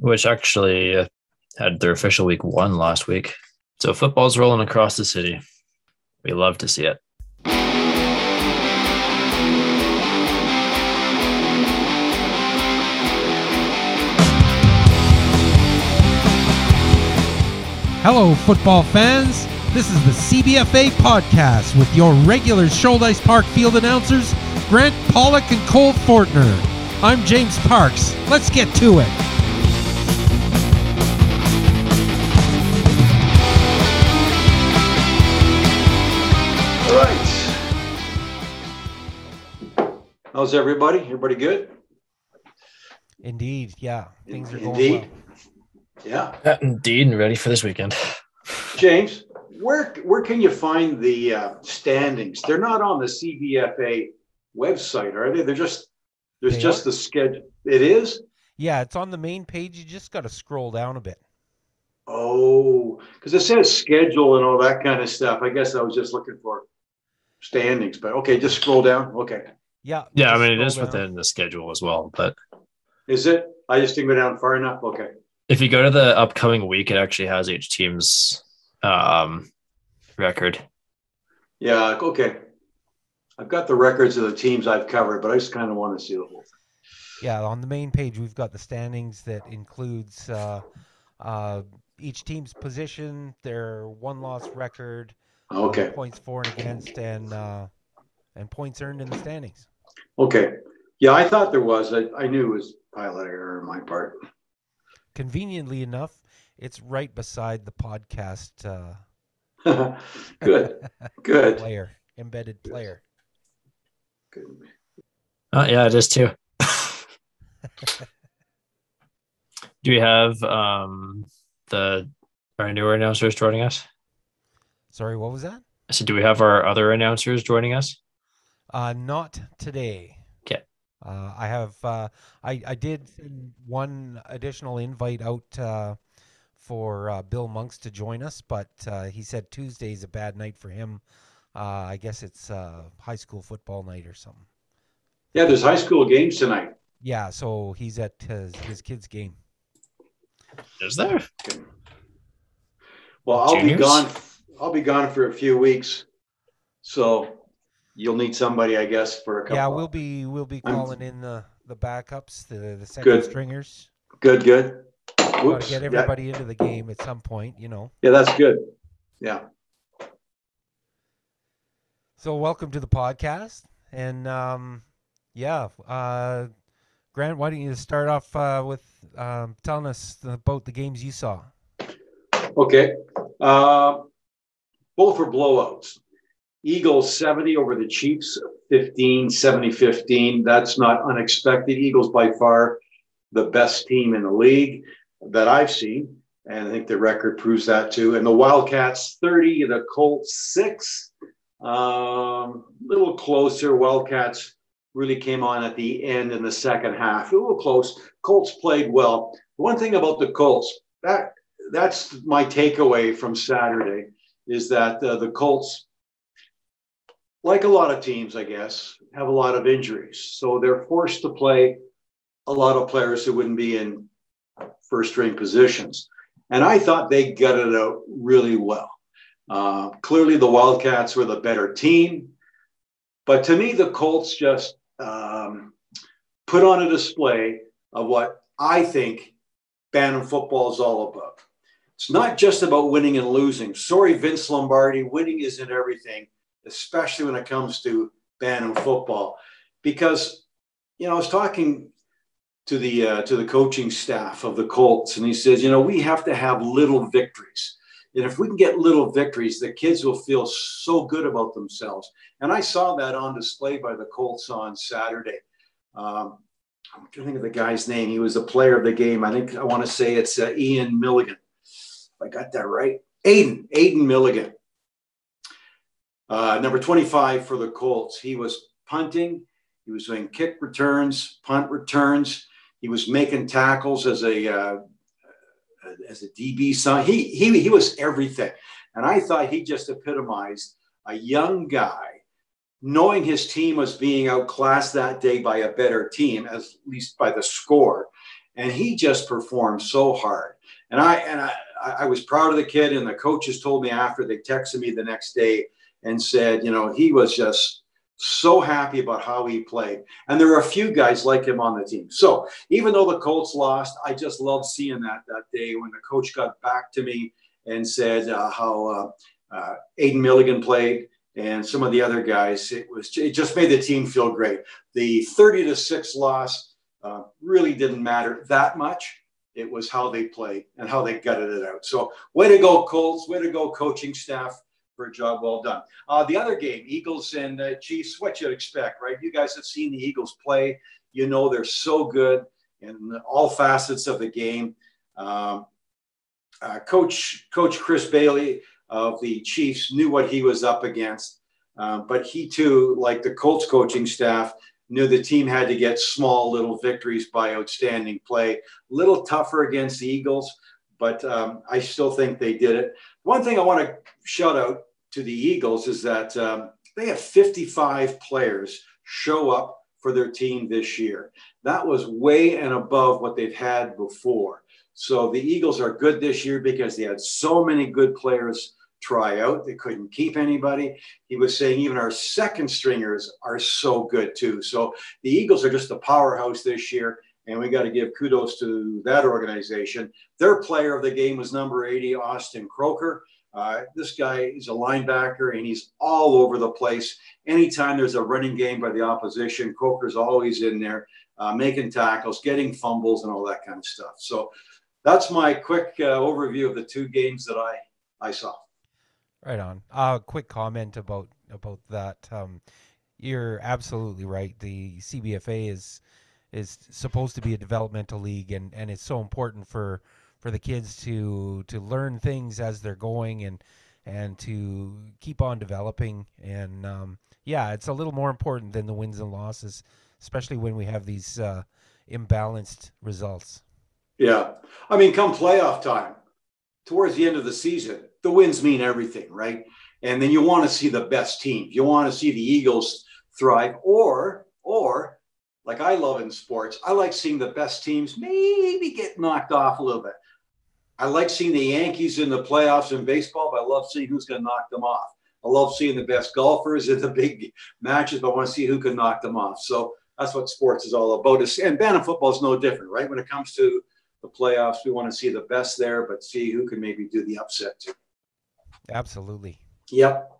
which actually had their official week one last week. So football's rolling across the city. We love to see it. Hello, football fans. This is the CBFA podcast with your regular Shouldice Park field announcers, Grant Pollock and Cole Fortner. I'm James Parks. Let's get to it. How's everybody? Everybody good? Indeed, yeah, things are going Indeed. well. Yeah. Yeah, indeed, and ready for this weekend. James, where where can you find the uh, standings? They're not on the CBFA website, are they? They're just there's They just are? the schedule. It is. Yeah, it's on the main page. You just got to scroll down a bit. Oh, because it says schedule and all that kind of stuff. I guess I was just looking for standings, but okay, just scroll down. Okay, Yeah. Yeah, I mean it is down. within the schedule as well. But is it? I just didn't go down far enough. Okay. if you go to the upcoming week, it actually has each team's um, record. Yeah. Okay. I've got the records of the teams I've covered, but I just kind of want to see the whole thing. Yeah, on the main page, we've got the standings that includes uh, uh, each team's position, their one-loss record, Okay. points for and against, and uh, and points earned in the standings. Okay. Yeah, I thought there was. I, I knew it was pilot error on my part. Conveniently enough, it's right beside the podcast uh, good. Good. player, embedded player. Good. Oh, yeah, it is too. Do we have um, the our newer announcers joining us? Sorry, what was that? I said, do we have our other announcers joining us? Uh, not today. 'Kay. Uh, I have. Uh, I I did send one additional invite out uh, for uh, Bill Monks to join us, but uh, he said Tuesday's a bad night for him. Uh, I guess it's uh, high school football night or something. Yeah, there's high school games tonight. Yeah, so he's at his, his kid's game. Is there? Well, I'll Juniors? be gone. I'll be gone for a few weeks, so you'll need somebody, I guess, for a couple. Yeah, we'll be we'll be I'm- calling in the the backups, the the second Good. stringers. Good. Good. Whoops. to get Yeah, everybody into the game at some point, you know. yeah, that's good. Yeah. So welcome to the podcast, and um, yeah, uh, Grant, why don't you start off uh, with um, telling us about the games you saw? Okay. Uh, both were blowouts. Eagles 70 over the Chiefs 15, 70 15. That's not unexpected. Eagles by far the best team in the league that I've seen. And I think the record proves that too. And the Wildcats 30, the Colts 6. Um, little closer. Wildcats really came on at the end in the second half. A little close. Colts played well. One thing about the Colts, that that's my takeaway from Saturday is that uh, the Colts, like a lot of teams, I guess, have a lot of injuries. So they're forced to play a lot of players who wouldn't be in first string positions. And I thought they gutted out really well. Uh, clearly, the Wildcats were the better team. But to me, the Colts just um, put on a display of what I think Bantam football is all about. It's not just about winning and losing. Sorry, Vince Lombardi, winning isn't everything, especially when it comes to Bantam football. Because, you know, I was talking to the uh, to the coaching staff of the Colts, and he says, you know, we have to have little victories. And if we can get little victories, the kids will feel so good about themselves. And I saw that on display by the Colts on Saturday. Um, I'm trying to think of the guy's name. He was the player of the game. I think I want to say it's uh, Ian Milligan. I got that right. Aiden, Aiden Milligan. Uh, number 25 for the Colts. He was punting. He was doing kick returns, punt returns. He was making tackles as a uh, as a DB. Son. He, he, he was everything. And I thought he just epitomized a young guy knowing his team was being outclassed that day by a better team, at least by the score, and he just performed so hard. And I and I, I was proud of the kid. And the coaches told me after they texted me the next day and said, you know, he was just so happy about how he played. And there are a few guys like him on the team. So even though the Colts lost, I just loved seeing that that day when the coach got back to me and said uh, how uh, uh, Aiden Milligan played and some of the other guys. It was it just made the team feel great. The 30 to six loss uh, really didn't matter that much. It was how they played and how they gutted it out. So way to go, Colts. Way to go, coaching staff for a job well done. Uh, the other game, Eagles and uh, Chiefs, what you'd expect, right? You guys have seen the Eagles play. You know they're so good in all facets of the game. Um, uh, Coach Coach Chris Bailey of the Chiefs knew what he was up against, uh, but he too, like the Colts coaching staff, knew the team had to get small little victories by outstanding play. A little tougher against the Eagles, but um, I still think they did it. One thing I want to shout out to the Eagles is that um, they have 55 players show up for their team this year. That was way and above what they've had before. So the Eagles are good this year because they had so many good players try out. They couldn't keep anybody. He was saying even our second stringers are so good too. So the Eagles are just a powerhouse this year. And we got to give kudos to that organization. Their player of the game was number 80, Austin Croker. This guy is a linebacker and he's all over the place. Anytime there's a running game by the opposition, Coker's always in there uh, making tackles, getting fumbles, and all that kind of stuff. So that's my quick uh, overview of the two games that I, I saw. Right on. A uh, quick comment about about that. Um, you're absolutely right. The CBFA is is supposed to be a developmental league, and, and it's so important for for the kids to to learn things as they're going and and to keep on developing. And um, yeah, it's a little more important than the wins and losses, especially when we have these uh, imbalanced results. Yeah, I mean, come playoff time, towards the end of the season, the wins mean everything, right? And then you want to see the best teams. You want to see the Eagles thrive, or or like I love in sports, I like seeing the best teams maybe get knocked off a little bit. I like seeing the Yankees in the playoffs in baseball, but I love seeing who's going to knock them off. I love seeing the best golfers in the big matches, but I want to see who can knock them off. So that's what sports is all about. And Bantam football is no different, right? When it comes to the playoffs, we want to see the best there, but see who can maybe do the upset too. Absolutely. Yep.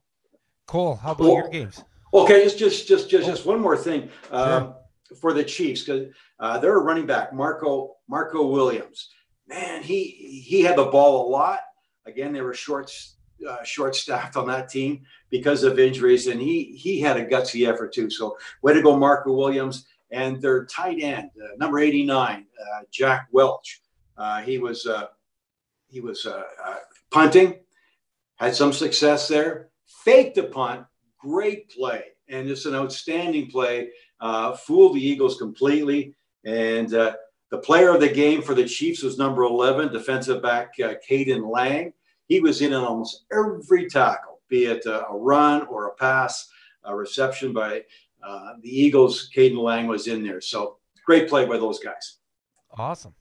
Cool. How about your games? Okay, just just just just just one more thing um, sure. for the Chiefs because uh, they're a running back, Marco Marco Williams man, he he had the ball a lot. Again, they were short uh, short staffed on that team because of injuries, and he he had a gutsy effort too. So way to go, Marco Williams, and their tight end, uh, number eighty nine, uh, Jack Welch. Uh, he was uh, he was uh, punting, had some success there. Faked a punt, great play, and just an outstanding play. fooled the Eagles completely, and the player of the game for the Chiefs was number 11, defensive back uh, Caden Lang. He was in on almost every tackle, be it a, a run or a pass, a reception by uh, the Eagles. Caden Lang was in there. So great play by those guys. Awesome.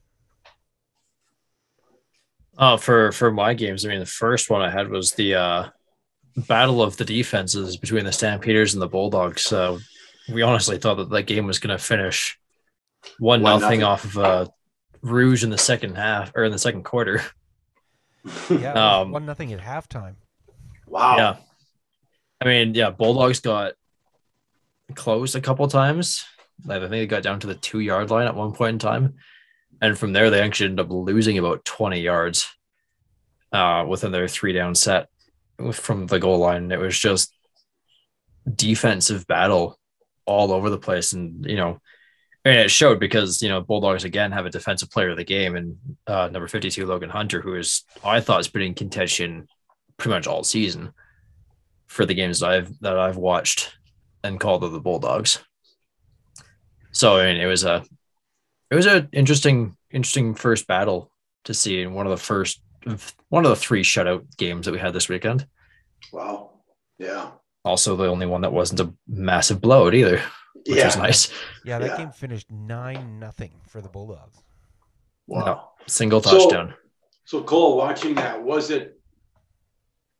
Oh, for for my games, I mean, the first one I had was the uh, battle of the defenses between the Stampeders and the Bulldogs. So we honestly thought that that game was going to finish one, one nothing, off of uh, Rouge in the second half or in the second quarter. Yeah, um, one nothing at halftime. Wow. Yeah. I mean, yeah, Bulldogs got close a couple times. Like I think they got down to the two yard line at one point in time. And from there, they actually ended up losing about 20 yards uh, within their three down set from the goal line. It was just defensive battle all over the place. And, you know, and it showed because you know Bulldogs again have a defensive player of the game and uh, number fifty two Logan Hunter, who is I thought has been in contention pretty much all season for the games that I've that I've watched and called of the Bulldogs. So I mean, it was a it was an interesting interesting first battle to see in one of the first one of the three shutout games that we had this weekend. Wow. Yeah. Also, the only one that wasn't a massive blowout either which yeah. was nice. Yeah, that yeah. game finished nine nothing for the Bulldogs. Wow. Single touchdown. So Cole, watching that, was it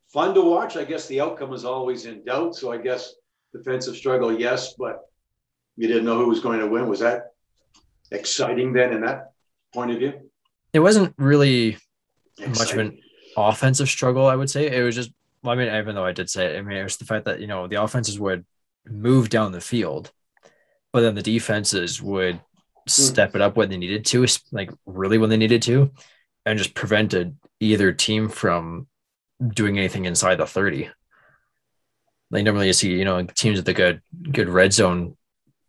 fun to watch? I guess the outcome is always in doubt. So I guess defensive struggle, yes, but you didn't know who was going to win. Was that exciting then in that point of view? it wasn't really much of an offensive struggle, I would say. It was just, well, I mean, even though I did say it, I mean, it was the fact that, you know, the offenses would move down the field, but then the defenses would hmm. step it up when they needed to, like really when they needed to, and just prevented either team from doing anything inside the 30. Like normally you see, you know, teams with the good, good red zone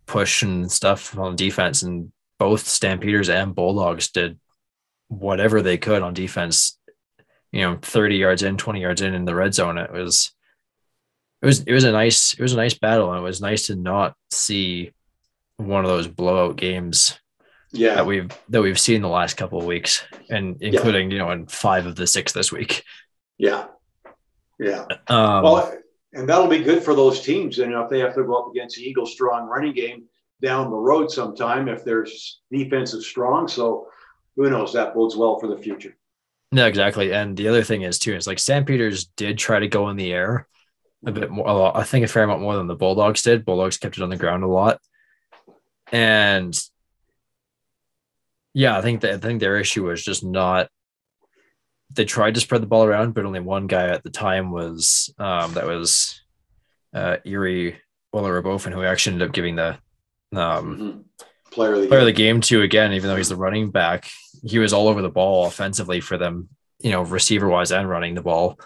push and stuff on defense, and both Stampeders and Bulldogs did whatever they could on defense, you know, 30 yards in, 20 yards in in the red zone. It was it was it was a nice it was a nice battle and it was nice to not see one of those blowout games Yeah. that we've that we've seen the last couple of weeks and including, you know, in five of the six this week. Yeah. Yeah. Um Well, and that'll be good for those teams. And if they have to go up against the Eagles' strong running game down the road sometime, if their defense is strong. So who knows? That bodes well for the future. no, exactly. And the other thing is too, is like Stampeders did try to go in the air a bit more a lot, I think a fair amount more than the Bulldogs did. Bulldogs kept it on the ground a lot. And yeah, I think that I think their issue was just not they tried to spread the ball around, but only one guy at the time was um that was uh Erie Olarabofen, who actually ended up giving the um Mhm. Player of the player of the game too again, even though he's the running back, he was all over the ball offensively for them, you know, receiver wise and running the ball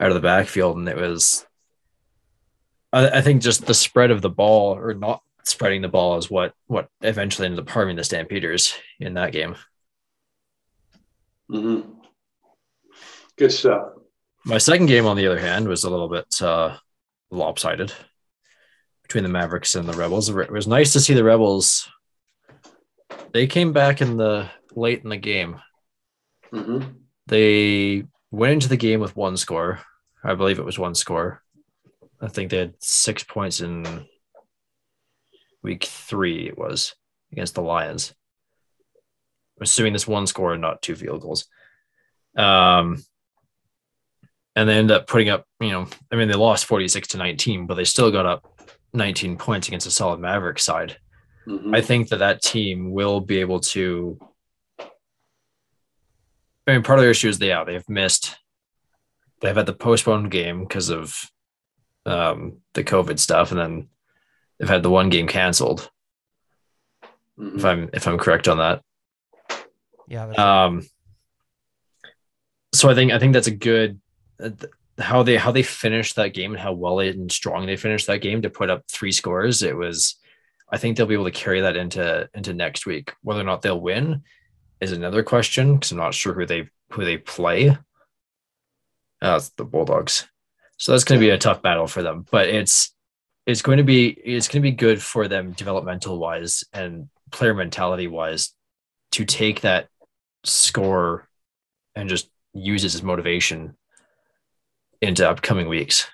out of the backfield. And it was, I, I think, just the spread of the ball or not spreading the ball is what what eventually ended up harming the Stampeders in that game. Mhm. Good stuff. My second game, on the other hand, was a little bit uh, lopsided between the Mavericks and the Rebels. It was nice to see the Rebels. They came back in the late in the game. Mhm. They went into the game with one score. I believe it was one score. I think they had six points in week three, it was against the Lions. I'm assuming this one score and not two field goals. Um, and they end up putting up, you know, I mean, they lost 46 to 19, but they still got up 19 points against a solid Maverick side. Mhm. I think that that team will be able to. I mean, part of their issue is they yeah they've missed. They've had the postponed game because of um, the COVID stuff, and then they've had the one game canceled. Mhm. If I'm if I'm correct on that. Yeah, that's Um, so I think I think that's a good uh, how they how they finished that game and how well and strong they finished that game to put up three scores. It was, I think they'll be able to carry that into into next week. Whether or not they'll win is another question because I'm not sure who they who they play. Uh, the Bulldogs, so that's going to be a tough battle for them. But it's it's going to be it's going to be good for them developmental wise and player mentality wise to take that score and just use it as motivation into upcoming weeks.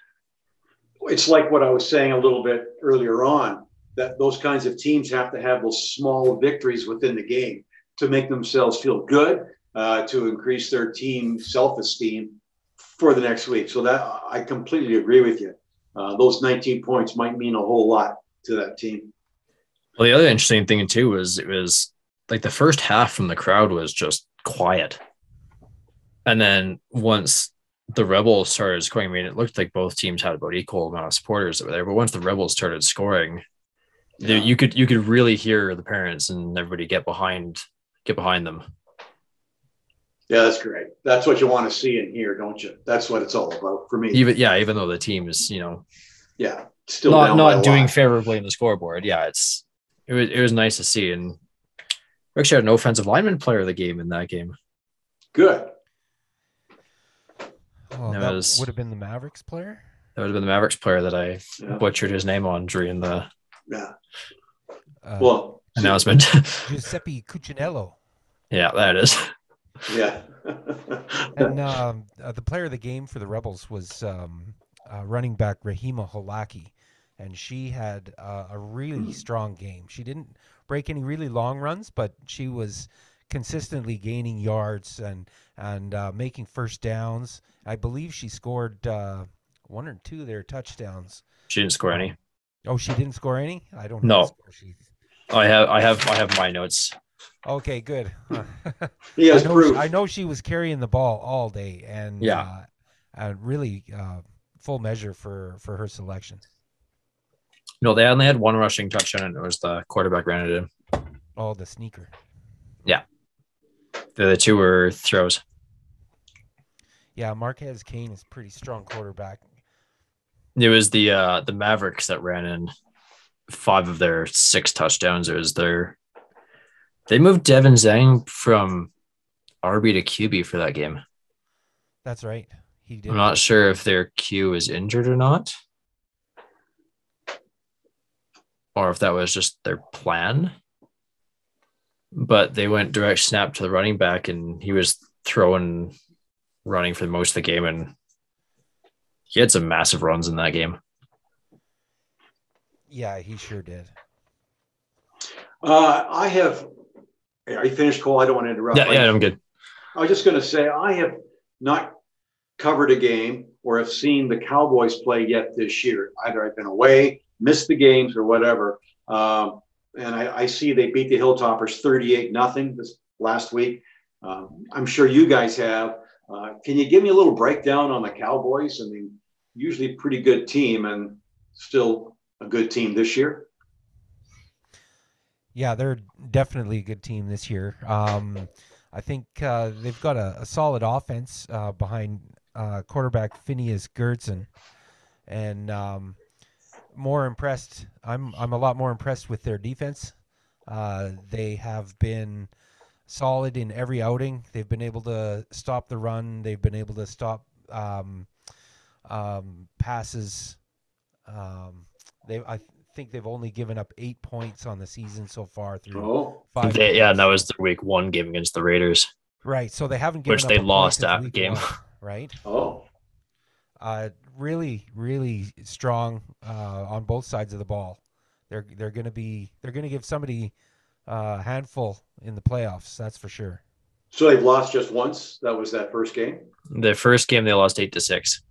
it's like what I was saying a little bit earlier on that those kinds of teams have to have those small victories within the game to make themselves feel good, uh, to increase their team self esteem for the next week. So that I completely agree with you. Uh, those 19 points might mean a whole lot to that team. Well, the other interesting thing too was it was like the first half from the crowd was just quiet. And then once the rebels started scoring, I mean, it looked like both teams had about equal amount of supporters that were there. But once the rebels started scoring, there- you could you could really hear the parents and everybody get behind get behind them. Yeah, that's great. That's what you want to see and hear, don't you? That's what it's all about for me. Even yeah, even though the team is you know yeah, still not not doing lot. favorably in the scoreboard. Yeah, it's it was it was nice to see, and we actually had an offensive lineman player of the game in that game. good. well, it that was- would have been the Mavericks player. That would have been the Mavericks player that I Yeah. butchered his name on during the Yeah. Uh, Well, announcement. Giuseppe Cuccinello. yeah, that is. Yeah. And um, uh, the player of the game for the Rebels was um, uh, running back Rahima Holaki, and she had uh, a really strong game. She didn't break any really long runs, but she was consistently gaining yards and and uh, making first downs. I believe she scored uh, one or two of their touchdowns. She didn't score any. Oh, she didn't score any. I don't. No. Have the score sheet. I have I have I have my notes. Okay, good. He has I know, proof. I know she was carrying the ball all day, and Yeah. uh, uh, really uh, full measure for for her selection. No, they only had one rushing touchdown, and it was the quarterback ran it in. Oh, the sneaker. Yeah, the other two were throws. Yeah, Marquez Kane is pretty strong quarterback. It was the uh the Mavericks that ran in five of their six touchdowns. It was their they moved Devin Zhang from RB to QB for that game. That's right. He did. I'm not sure if their Q is injured or not. Or if that was just their plan. But they went direct snap to the running back and he was throwing running for most of the game and he had some massive runs in that game. Yeah, he sure did. Uh, I have. Are you finished, Cole? I don't want to interrupt. Yeah, yeah, I'm good. I was just going to say I have not covered a game or have seen the Cowboys play yet this year. Either I've been away, missed the games, or whatever. Um, and I, I see they beat the Hilltoppers 38 nothing this last week. Um, I'm sure you guys have. Uh, can you give me a little breakdown on the Cowboys? I mean, usually pretty good team and still a good team this year. Yeah, they're definitely a good team this year. Um, I think uh, they've got a, a solid offense uh, behind uh, quarterback Phineas Gertzen, and um, more impressed. I'm I'm a lot more impressed with their defense. Uh, they have been solid in every outing. They've been able to stop the run. They've been able to stop um, um, passes. Um, they I think they've only given up eight points on the season so far through five. They, yeah, and that was their week one game against the Raiders. right. So they haven't given Which up they a lost that game. one, right? oh, Uh, really, really strong uh, on both sides of the ball. They're they're going to be they're going to give somebody uh, a handful in the playoffs. That's for sure. so they've lost just once. That was that first game, The first game they lost eight to six.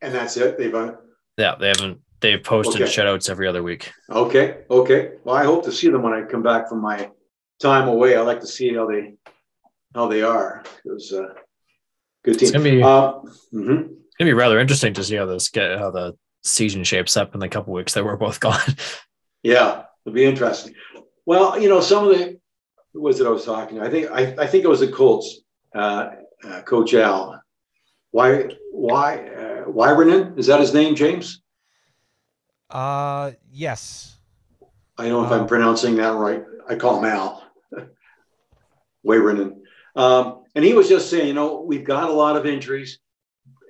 and that's it. They've uh, Yeah, they haven't. They've posted Okay. shutouts every other week. Okay, okay. Well, I hope to see them when I come back from my time away. I like to see how they how they are. It was a good team. It's gonna be- Uh, mhm. It's gonna be rather interesting to see how this get how the season shapes up in the couple weeks that we're both gone. Yeah, it'll be interesting. Well, you know, some of the who was it I was talking? to? I think I, I think it was the Colts. Uh, uh, Coach Al. Why why uh, Wyvernen? Is that his name, James? Uh, yes. I don't know if. I'm pronouncing that right. I call him Al. Wayrenan. Um, and he was just saying, you know, we've got a lot of injuries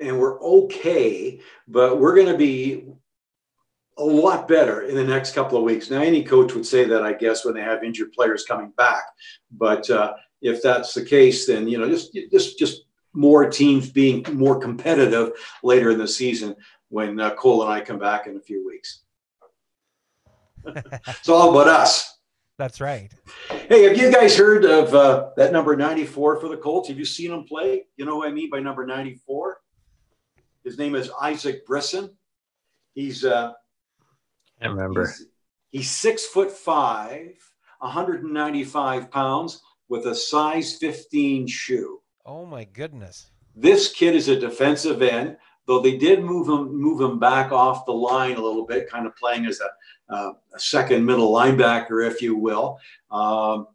and we're okay, but we're going to be a lot better in the next couple of weeks. Now, any coach would say that, I guess, when they have injured players coming back. But uh, if that's the case, then, you know, just, just, just more teams being more competitive later in the season when uh, Cole and I come back in a few weeks. It's all about us. That's right. Hey, have you guys heard of uh, that number 94 for the Colts? Have you seen him play? You know what I mean by number 94? His name is Isaac Brisson. He's uh, Can't remember. he's, he's six foot five, 195 pounds, with a size 15 shoe. Oh my goodness. This kid is a defensive end, though they did move him move him back off the line a little bit, kind of playing as a, uh, a second middle linebacker, if you will. Um,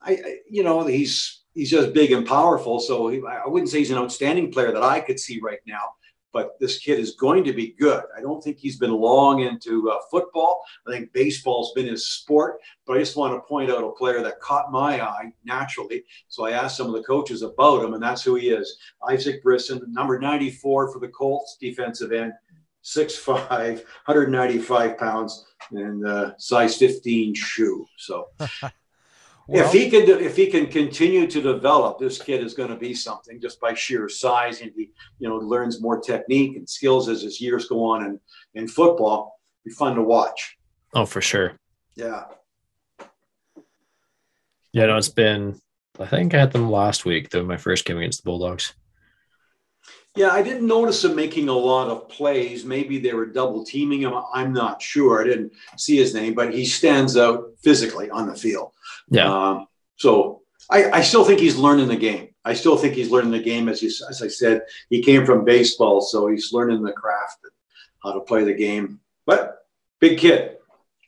I, I, you know, he's he's just big and powerful. So he, I wouldn't say he's an outstanding player that I could see right now. But this kid is going to be good. I don't think he's been long into uh, football. I think baseball's been his sport. But I just want to point out a player that caught my eye naturally. So I asked some of the coaches about him, and that's who he is. Isaac Brisson, number 94 for the Colts, defensive end, 6'5, 195 pounds, and uh, size 15 shoe. So Well, if he can, if he can continue to develop, this kid is going to be something just by sheer size, and he, you know, learns more technique and skills as his years go on. And in football, be fun to watch. Oh, for sure. Yeah. Yeah, no, it's been I think I had them last week, though, my first game against the Bulldogs. Yeah, I didn't notice him making a lot of plays. Maybe they were double teaming him. I'm not sure. I didn't see his name, but he stands out physically on the field. Yeah. Um, so I, I still think he's learning the game. I still think he's learning the game. As you, as I said, he came from baseball, so he's learning the craft, and how to play the game. But big kid.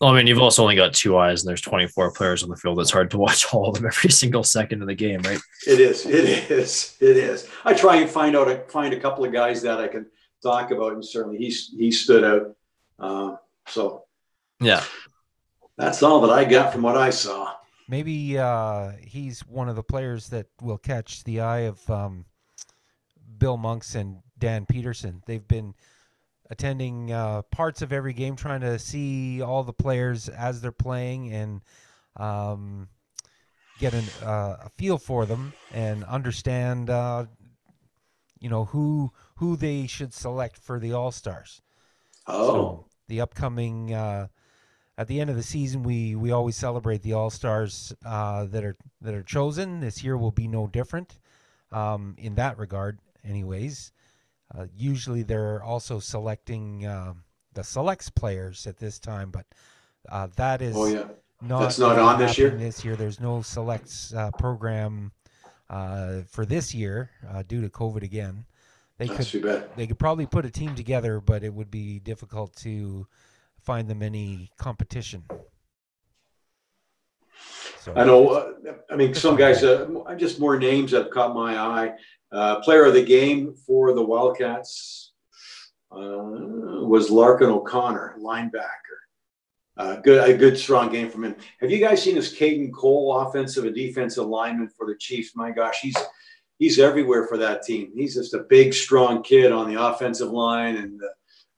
Well, I mean, you've also only got two eyes, and there's 24 players on the field. It's hard to watch all of them every single second of the game, right? It is. It is. It is. I try and find out, a, find a couple of guys that I can talk about, and certainly he's he stood out. Uh, so Yeah. that's all that I got from what I saw. Maybe uh, he's one of the players that will catch the eye of um, Bill Monks and Dan Peterson. They've been attending uh, parts of every game, trying to see all the players as they're playing and um, get an, uh, a feel for them and understand, uh, you know, who who they should select for the All Stars. Oh, So the upcoming uh, at the end of the season, we we always celebrate the all stars uh, that are that are chosen. This year will be no different um, in that regard. Anyways, uh, usually they're also selecting um the selects players at this time, but uh, that is oh yeah. not That's not on this year? This year, there's no selects uh, program uh, for this year uh, due to COVID again. They could That's too bad. they could probably put a team together, but it would be difficult to find them any competition. So I know. Uh, I mean, some guys. Uh, just more names have caught my eye. Uh, player of the game for the Wildcats uh, was Larkin O'Connor, linebacker. Uh, good, a good, strong game from him. Have you guys seen this Caden Cole, offensive and defensive lineman for the Chiefs? My gosh, he's he's everywhere for that team. He's just a big, strong kid on the offensive line and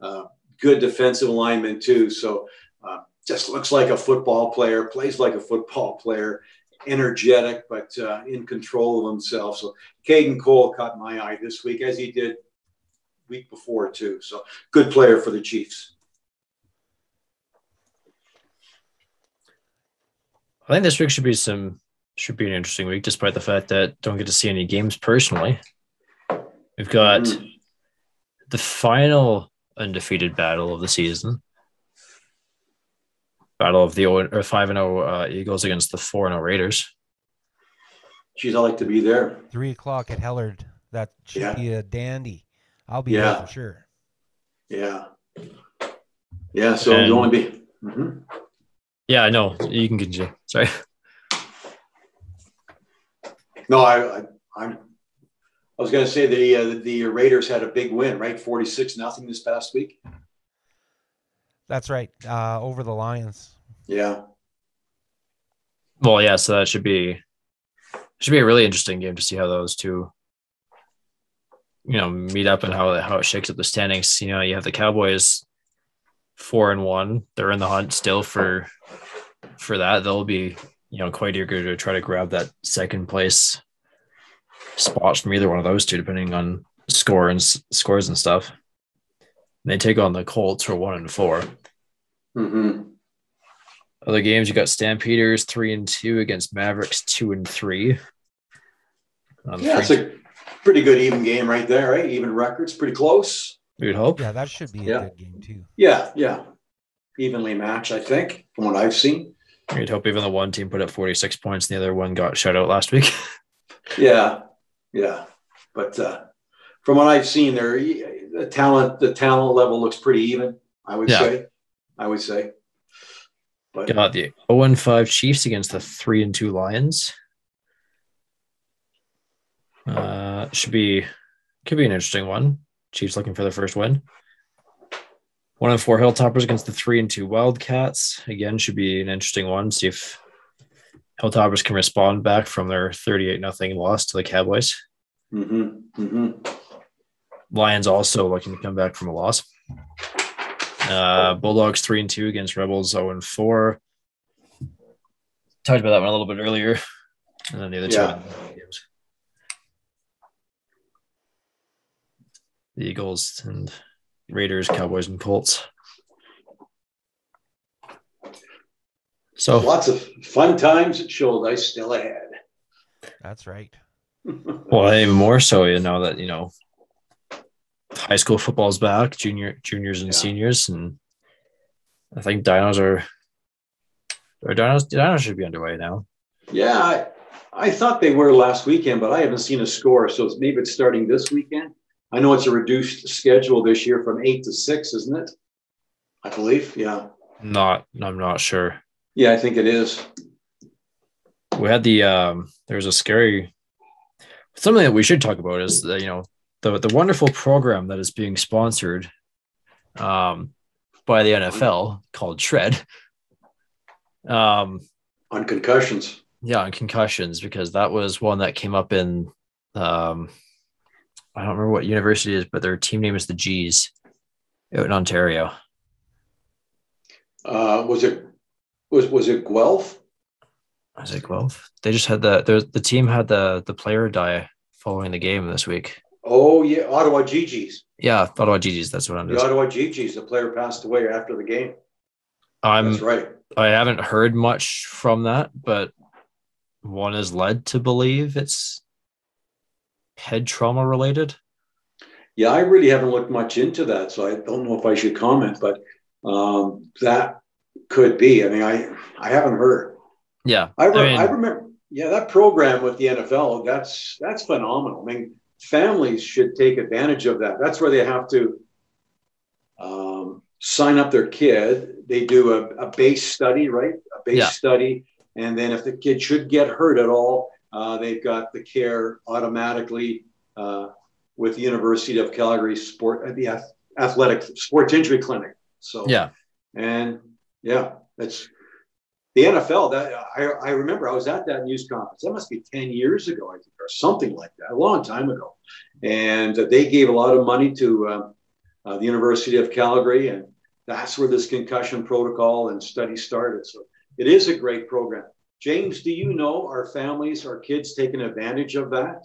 uh, good defensive lineman too. So uh, just looks like a football player, plays like a football player, energetic but uh, in control of himself. So Caden Cole caught my eye this week, as he did week before too. So good player for the Chiefs. I think this week should be some should be an interesting week, despite the fact that don't get to see any games personally. We've got Mm. the final undefeated battle of the season. Battle of the O- or five and zero uh, Eagles against the four and zero Raiders. Geez, I like to be there. three o'clock at Hellard. That should Yeah. be a dandy. I'll be Yeah. there for sure. Yeah. Yeah. So And- it'll only be. Mhm. Yeah, I know. You can continue. Sorry. No, I, I, I'm. I was going to say the uh, the Raiders had a big win, right? Forty six nothing this past week. That's right. Uh, over the Lions. Yeah. Well, yeah. So that should be should be a really interesting game to see how those two, you know, meet up and how how it shakes up the standings. You know, you have the Cowboys four and one. They're in the hunt still for for that. They'll be you know quite eager to try to grab that second place spot from either one of those two, depending on score and scores and stuff. They take on the Colts for one and four. hmm Other games, you got Stampeders three and two against Mavericks two and three. Um, Yeah, it's a pretty good even game right there, right? Even records, pretty close. we would hope. Yeah, that should be a Yeah. good game too. Yeah, yeah. Evenly matched, I think, from what I've seen. We'd hope even the one team put up 46 points and the other one got shut out last week. Yeah, yeah. But uh, from what I've seen, there the talent the talent level looks pretty even. I would Yeah. say. I would say. But got the 0 and 5 Chiefs against the 3 and 2 Lions. Uh, should be could be an interesting one. Chiefs looking for their first win. One and four Hilltoppers against the three and two Wildcats. Again, should be an interesting one. See if Hilltoppers can respond back from their 38 nothing loss to the Cowboys. Mm-hmm. hmm Lions also looking to come back from a loss. Uh, Bulldogs three and two against Rebels zero and four. Talked about that one a little bit earlier, and then the other Yeah. two games. The Eagles and Raiders, Cowboys, and Colts. So lots of fun times at Shouldice still ahead. That's right. Well, even more so, you know that you know high school football's back, junior juniors and Yeah. seniors, and I think Dinos are or Dinos Dinos should be underway now. Yeah, I, I thought they were last weekend, but I haven't seen a score. So it's, maybe it's starting this weekend. I know it's a reduced schedule this year from eight to six, isn't it? I believe. Yeah. Not, I'm not sure. Yeah, I think it is. We had the um, there was a scary something that we should talk about is the you know the the wonderful program that is being sponsored um by the NFL called Shred. Um, On concussions. yeah, on concussions because that was one that came up in um I don't remember what university it is, but their team name is the G's out in Ontario. Uh, was it was was it Guelph? I was like, well, they just had the the, the team had the the player die following the game this week. Oh yeah, Ottawa Gee-Gees. Yeah, Ottawa Gee-Gees, that's what I'm The. Ottawa Gee-Gees. The player passed away after the game. I'm That's right. I haven't heard much from that, but one is led to believe it's head trauma related. Yeah, I really haven't looked much into that, so I don't know if I should comment, but um, that could be. I mean, I I haven't heard. Yeah. I, re- I mean- I remember, yeah, that program with the NFL. That's that's phenomenal. I mean, families should take advantage of that. That's where they have to um, sign up their kid. They do a, a base study, right? A base Yeah. study, and then if the kid should get hurt at all, uh, they've got the care automatically uh, with the University of Calgary Sport, uh, the athletic sports injury clinic. So Yeah. and yeah, that's the NFL. That I, I remember I was at that news conference. That must be 10 years ago, I think, or something like that, a long time ago. And they gave a lot of money to uh, uh, the University of Calgary, and that's where this concussion protocol and study started. So it is a great program. James, do you know our families, our kids taking advantage of that?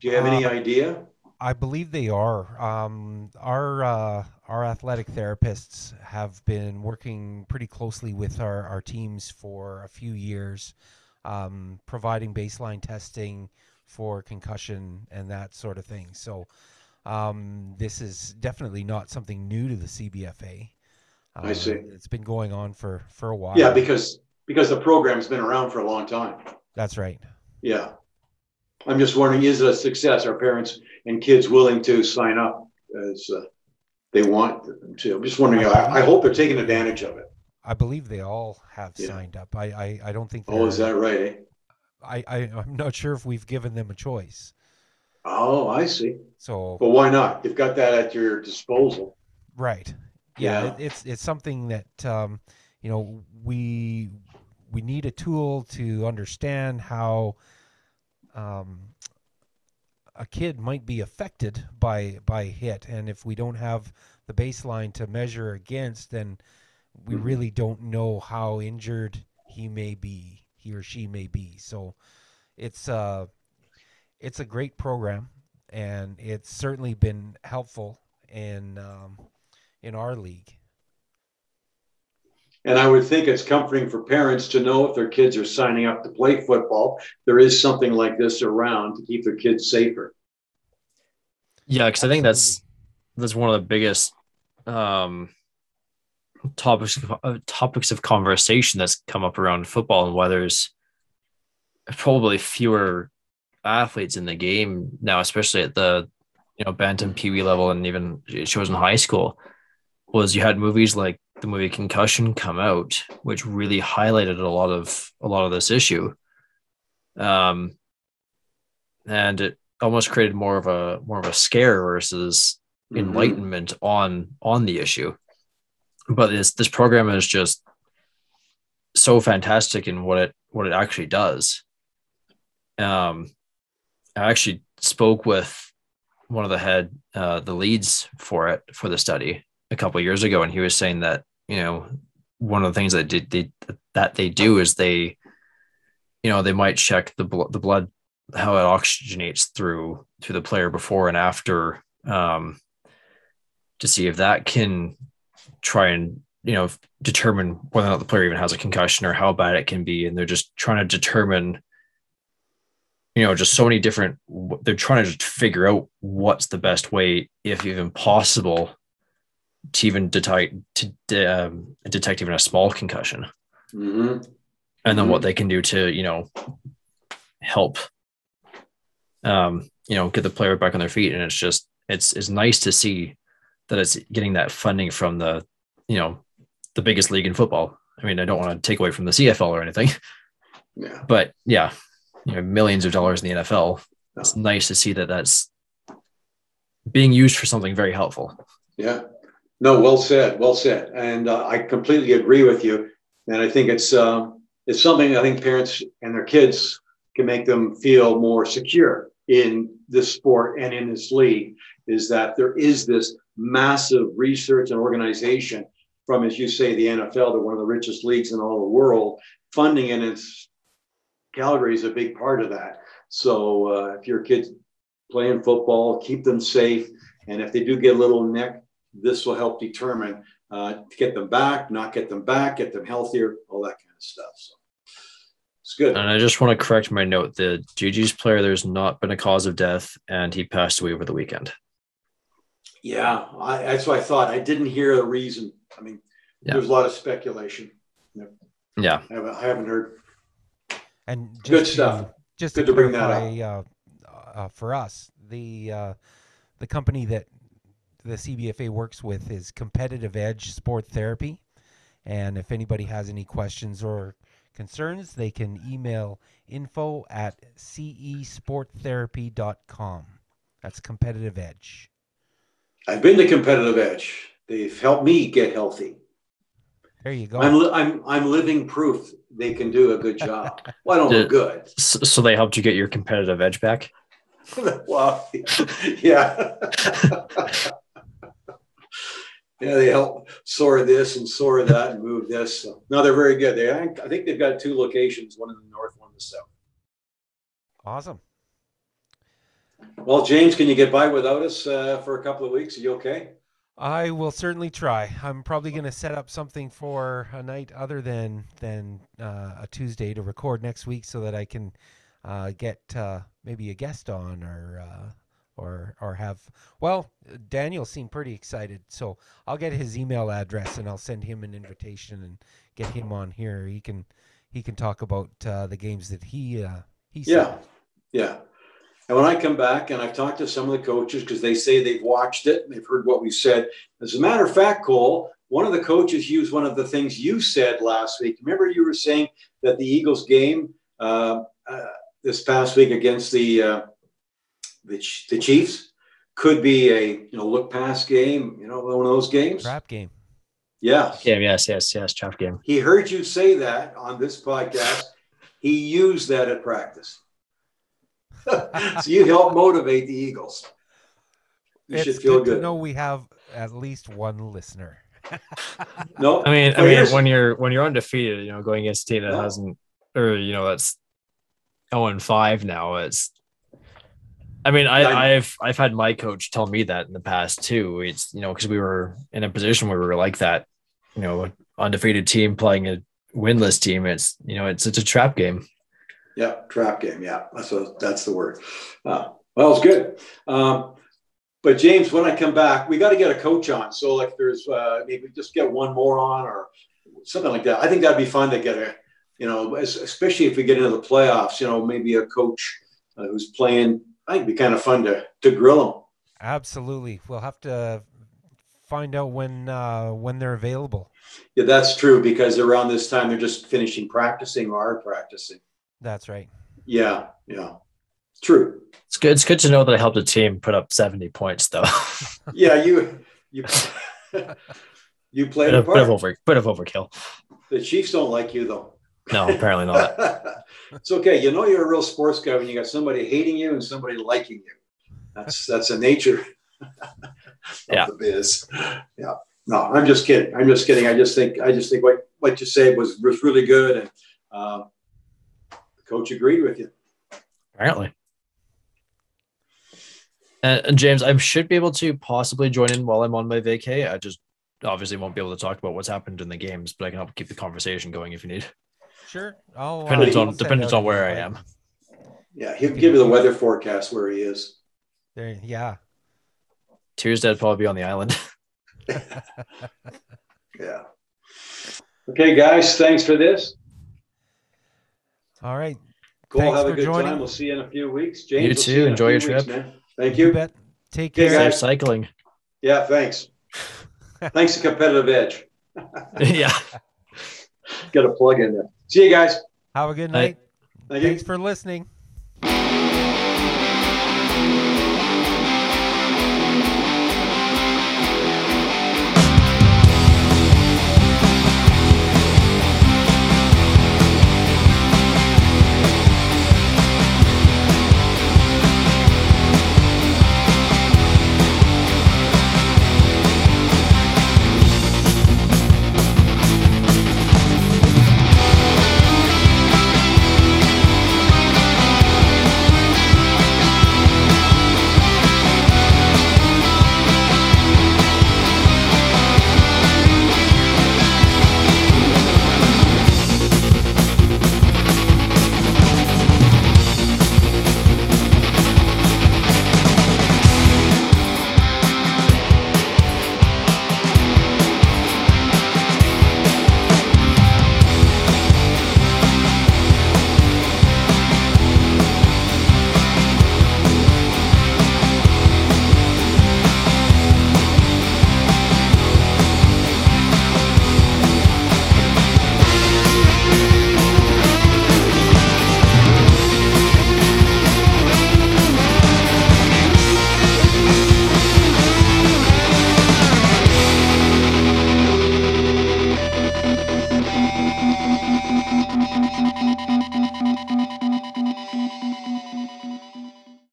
Do you have any Uh, idea? I believe they are. Um, our uh, our athletic therapists have been working pretty closely with our, our teams for a few years, um, providing baseline testing for concussion and that sort of thing. So um, this is definitely not something new to the CBFA. I see. Um, It's been going on for for a while. Yeah, because because the program's been around for a long time. that's right. Yeah. I'm just wondering, is it a success? Are parents and kids willing to sign up as uh, they want to? I'm just wondering. I, I hope they're taking advantage of it. I believe they all have Yeah. signed up. I, I, I don't think. Oh, is that right? Eh? I, I I'm not sure if we've given them a choice. Oh, I see. So But why not? You've got that at your disposal. right, yeah, Yeah. It, it's it's something that um, you know we we need a tool to understand how um, a kid might be affected by by hit, and if we don't have the baseline to measure against, then we Mhm. really don't know how injured he may be, he or she may be. So it's uh it's a great program, and it's certainly been helpful in um, in our league. And I would think it's comforting for parents to know if their kids are signing up to play football, there is something like this around to keep their kids safer. Yeah, because I think that's that's one of the biggest um, topics uh, topics of conversation that's come up around football and why there's probably fewer athletes in the game now, especially at the you know bantam pee wee level and even it shows in high school. Was you had movies like the movie Concussion come out, which really highlighted a lot of a lot of this issue, um, and it almost created more of a more of a scare versus Mhm. enlightenment on on the issue. But this this program is just so fantastic in what it what it actually does. Um i actually spoke with one of the head uh the leads for it for the study a couple of years ago and he was saying that you know one of the things that did they, that they do is they you know they might check the bl- the blood how it oxygenates through through the player before and after um to see if that can try and you know determine whether or not the player even has a concussion or how bad it can be and they're just trying to determine you know, just so many different. They're trying to just figure out what's the best way, if even possible, to even detect to um, detect even a small concussion, Mhm. and then what they can do to you know help, um, you know, get the player back on their feet. And it's just it's it's nice to see that it's getting that funding from the you know the biggest league in football. I mean, I don't want to take away from the CFL or anything, Yeah. but yeah, you know, millions of dollars in the NFL. It's nice to see that that's being used for something very helpful. Yeah. No, well said. Well said. And uh, I completely agree with you. And I think it's um, it's something I think parents and their kids can make them feel more secure in this sport and in this league. Is that there is this massive research and organization from, as you say, the NFL, they're one of the richest leagues in all the world, funding and it's Calgary is a big part of that. So uh, if your kids playing football, keep them safe. And if they do get a little neck, this will help determine uh, to get them back, not get them back, get them healthier, all that kind of stuff. So it's good. And I just want to correct my note. The Gee-Gees player, there's not been a cause of death, and he passed away over the weekend. Yeah, I, that's what I thought. I didn't hear a reason. I mean, Yeah. there's a lot of speculation. Yeah. I haven't, I haven't heard. And just Good to- stuff. just Good to, to bring that clarify, uh, uh, for us, the uh, the company that the CBFA works with is Competitive Edge Sport Therapy, and if anybody has any questions or concerns, they can email info at cesporttherapy.com. That's Competitive Edge. I've been to Competitive Edge. They've helped me get healthy. There you go. I'm, li- I'm, I'm living proof they can do a good job. Well, I don't Did- look good. So, so they helped you get your competitive edge back. well, yeah. Yeah, they help sort this and sort that and move this. So, no, they're very good. They, I think they've got two locations, one in the north, one in the south. awesome. Well, James, can you get by without us uh, for a couple of weeks? Are you okay? I will certainly try. I'm probably going to set up something for a night other than than uh, a Tuesday to record next week, so that I can uh, get uh, maybe a guest on or uh, or or have. Well, Daniel seemed pretty excited, so I'll get his email address and I'll send him an invitation and get him on here. He can he can talk about uh, the games that he uh, he Yeah, saw. yeah. And when I come back and I've talked to some of the coaches because they say they've watched it and they've heard what we said. As a matter of fact, Cole, one of the coaches used one of the things you said last week. Remember, you were saying that the Eagles game uh, uh, this past week against the uh, the, Ch- the Chiefs could be a you know look past game. You know, one of those games. Trap game. Yeah. Yeah, yes, yes, yes. Trap game. He heard you say that on this podcast. He used that at practice. so you help motivate the Eagles. You it's should feel good, good. to know we have at least one listener. No, I mean, I mean, when you're when you're undefeated, you know, going against a team that No. hasn't, or you know, that's zero and five now. It's. I mean, I, Yeah, I know. I've I've had my coach tell me that in the past too. It's you know because we were in a position where we were like that, you know, undefeated team playing a winless team. It's you know it's it's a trap game. Yeah, trap game. Yeah, that's what, that's the word. Uh, well, it's good. Um, but James, when I come back, we got to get a coach on. So like, there's uh, maybe just get one more on or something like that. I think that'd be fun to get a, you know, especially if we get into the playoffs. You know, maybe a coach uh, who's playing. I think it'd be kind of fun to to grill them. Absolutely. We'll have to find out when uh, when they're available. Yeah, that's true because around this time they're just finishing practicing or are practicing. That's right. Yeah, yeah, true. It's good. It's good to know that I helped a team put up seventy points though. Yeah, you you you played bit, a of, bit of over bit of overkill. The Chiefs don't like you though. No, apparently not. it's okay. You know you're a real sports guy when you got somebody hating you and somebody liking you. That's that's a nature of Yeah. the biz. Yeah. No, I'm just kidding. I'm just kidding. I just think I just think what what you said was was really good, and um, the coach agreed with you. Apparently. And, and James, I should be able to possibly join in while I'm on my vacay. I just obviously won't be able to talk about what's happened in the games, but I can help keep the conversation going if you need. Sure. I'll, uh, Depends on depends on where I am. Yeah, he'll give you the weather forecast where he is. There, yeah. Tuesday, I'd probably be on the island. Yeah. Okay, guys, thanks for this. All right. Cool. Thanks Have a good joining. time. We'll see you in a few weeks. James, You we'll too. in a Enjoy your trip. man. Thank You you. bet. Take care. guys. Safe cycling. Yeah, thanks. thanks to Competitive Edge. yeah. Got a plug in there. See you guys. Have a good Night. night. Thank you. Thanks for listening.